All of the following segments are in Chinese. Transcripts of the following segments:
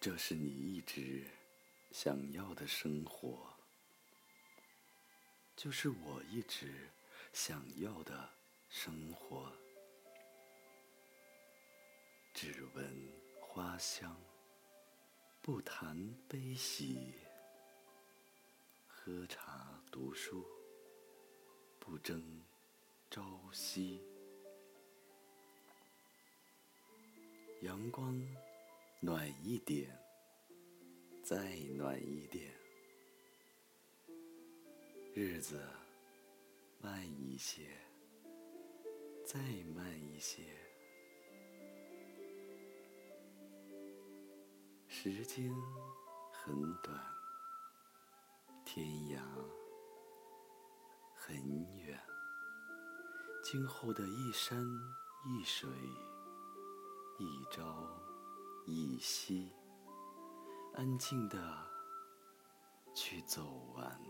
这是你一直想要的生活，就是我一直想要的生活。只闻花香，不谈悲喜；喝茶读书，不争朝夕。阳光暖一点，再暖一点；日子慢一些，再慢一些；时间很短，天涯很远。今后的一山一水。一朝一夕，安静的去走完。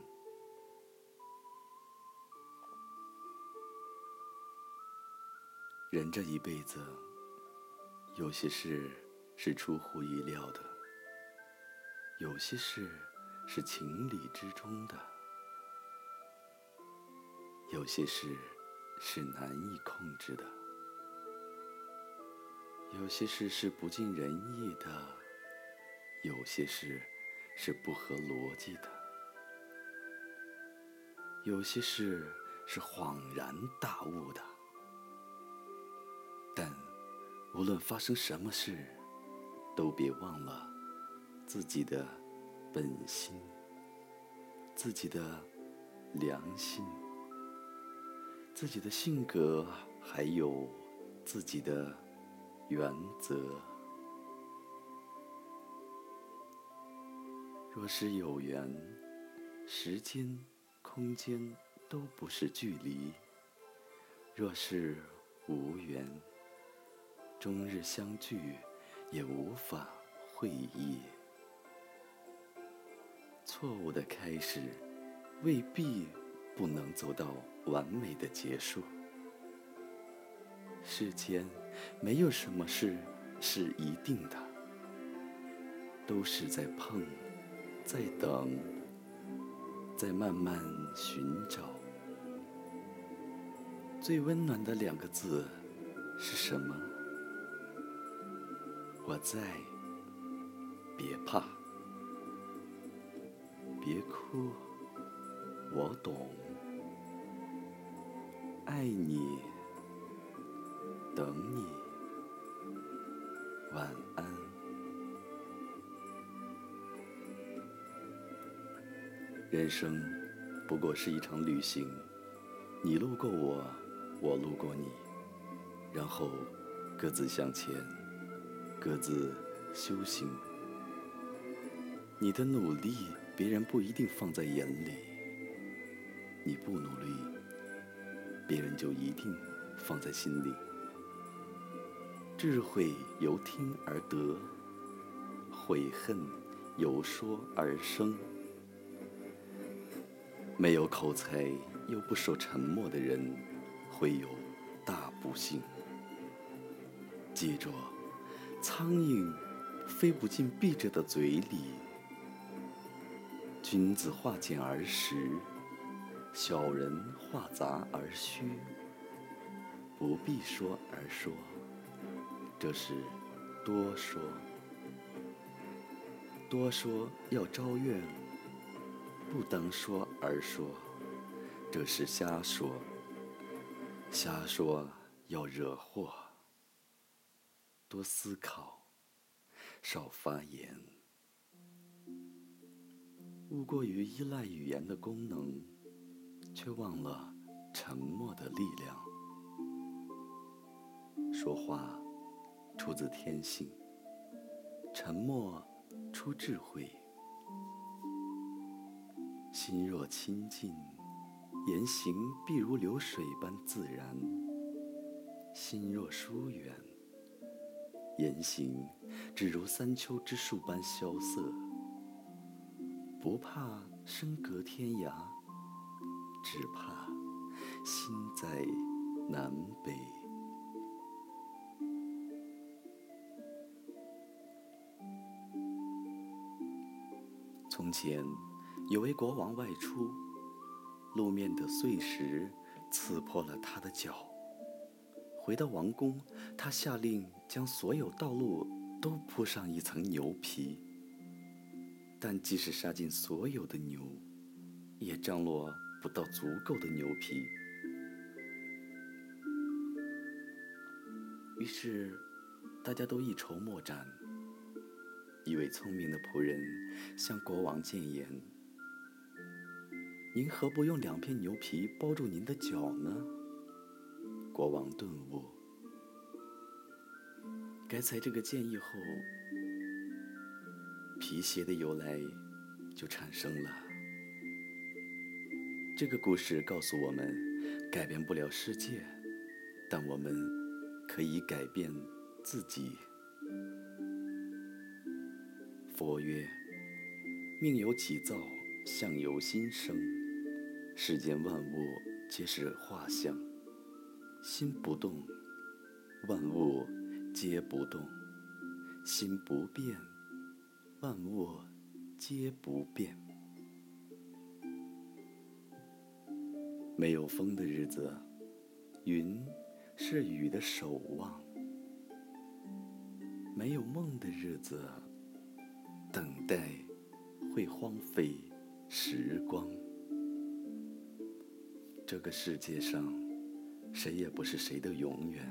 人这一辈子，有些事是出乎意料的，有些事是情理之中的，有些事是难以控制的。有些事是不尽人意的，有些事是不合逻辑的，有些事是恍然大悟的。但无论发生什么事，都别忘了自己的本心、自己的良心、自己的性格，还有自己的。原则。若是有缘，时间、空间都不是距离；若是无缘，终日相聚也无法会意。错误的开始，未必不能走到完美的结束。世间没有什么事是一定的，都是在碰，在等，在慢慢寻找。最温暖的两个字是什么？我在，别怕，别哭，我懂，爱你。等你，晚安。人生不过是一场旅行，你路过我，我路过你，然后各自向前，各自修行。你的努力，别人不一定放在眼里；你不努力，别人就一定放在心里。智慧由听而得，悔恨由说而生。没有口才又不守沉默的人，会有大不幸。记住，苍蝇飞不进闭着的嘴里。君子化简而实，小人化杂而虚。不必说而说。这是多说，多说要招怨；不当说而说，这是瞎说，瞎说要惹祸。多思考，少发言。勿过于依赖语言的功能，却忘了沉默的力量。说话。出自天性，沉默出智慧。心若清净，言行必如流水般自然；心若疏远，言行只如三秋之树般萧瑟。不怕身隔天涯，只怕心在南北。从前，有位国王外出，路面的碎石刺破了他的脚。回到王宫，他下令将所有道路都铺上一层牛皮。但即使杀尽所有的牛，也张罗不到足够的牛皮。于是，大家都一筹莫展。一位聪明的仆人向国王谏言：“您何不用两片牛皮包住您的脚呢？”国王顿悟，该才这个建议后。皮鞋的由来就产生了。这个故事告诉我们，改变不了世界，但我们可以改变自己。佛曰：命由己造，相由心生。世间万物皆是画像，心不动，万物皆不动；心不变。万物皆不变。没有风的日子，云是雨的守望；没有梦的日子，等待会荒废时光。这个世界上，谁也不是谁的永远。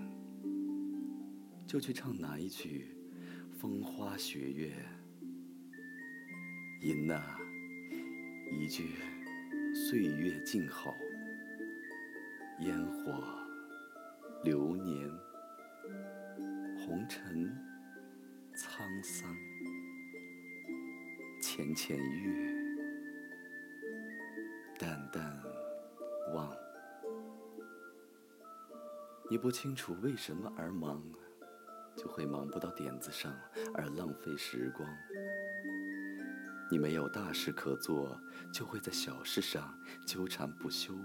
就去唱哪一曲《风花雪月》。吟那，一句岁月静好，烟火流年，红尘沧桑，浅浅月，淡淡望。你不清楚为什么而忙，就会忙不到点子上，而浪费时光。你没有大事可做，就会在小事上纠缠不休，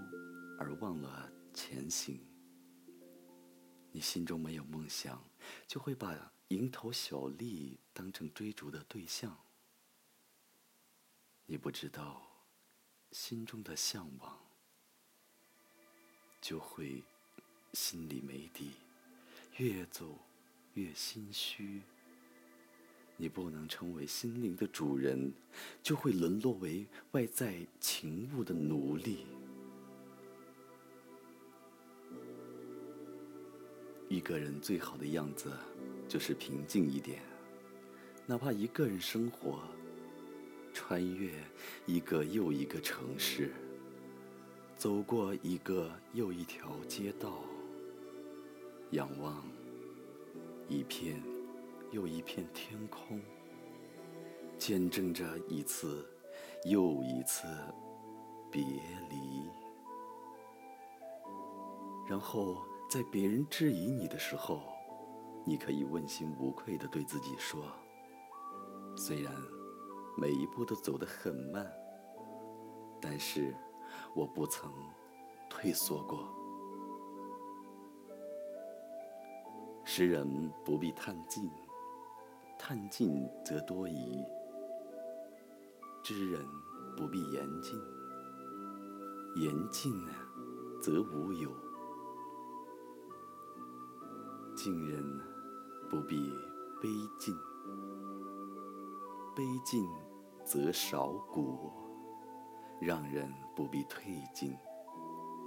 而忘了前行。你心中没有梦想，就会把蝇头小利当成追逐的对象。你不知道心中的向往，就会心里没底，越走越心虚。你不能成为心灵的主人，就会沦落为外在情物的奴隶。一个人最好的样子，就是平静一点，哪怕一个人生活，穿越一个又一个城市，走过一个又一条街道，仰望一片。又一片天空，见证着一次又一次别离。然后，在别人质疑你的时候，你可以问心无愧地对自己说：“虽然每一步都走得很慢，但是我不曾退缩过。”诗人不必探尽。探尽则多疑，知人不必言尽；言尽则无有，敬人不必悲尽；悲尽则少谷，让人不必退尽；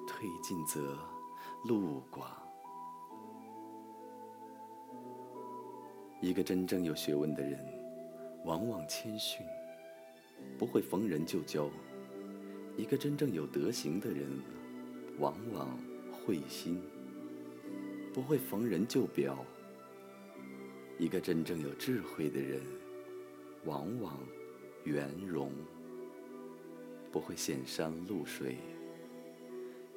退尽则路寡。一个真正有学问的人，往往谦逊，不会逢人就教；一个真正有德行的人，往往会心，不会逢人就表；一个真正有智慧的人，往往圆融，不会显山露水；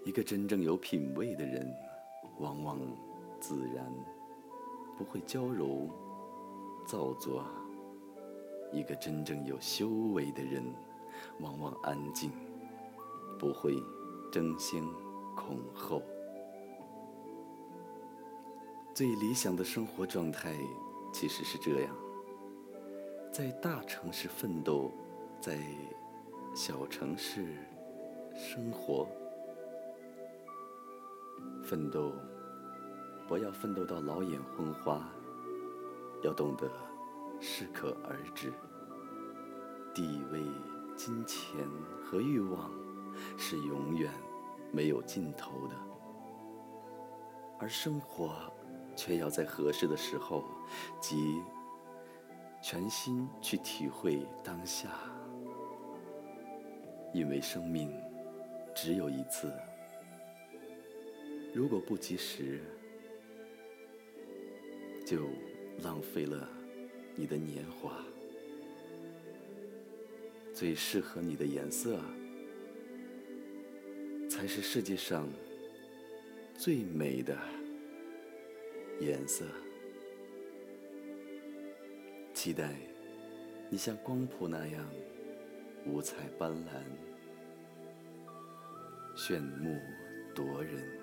一个真正有品位的人，往往自然，不会娇柔。造作一个真正有修为的人，往往安静，不会争先恐后。最理想的生活状态其实是这样：在大城市奋斗，在小城市生活，奋斗，不要奋斗到老眼昏花，要懂得适可而止。地位、金钱和欲望是永远没有尽头的，而生活却要在合适的时候，即全心去体会当下。因为生命只有一次，如果不及时，就浪费了你的年华。最适合你的颜色，才是世界上最美的颜色。期待你像光谱那样。五彩斑斓，炫目夺人。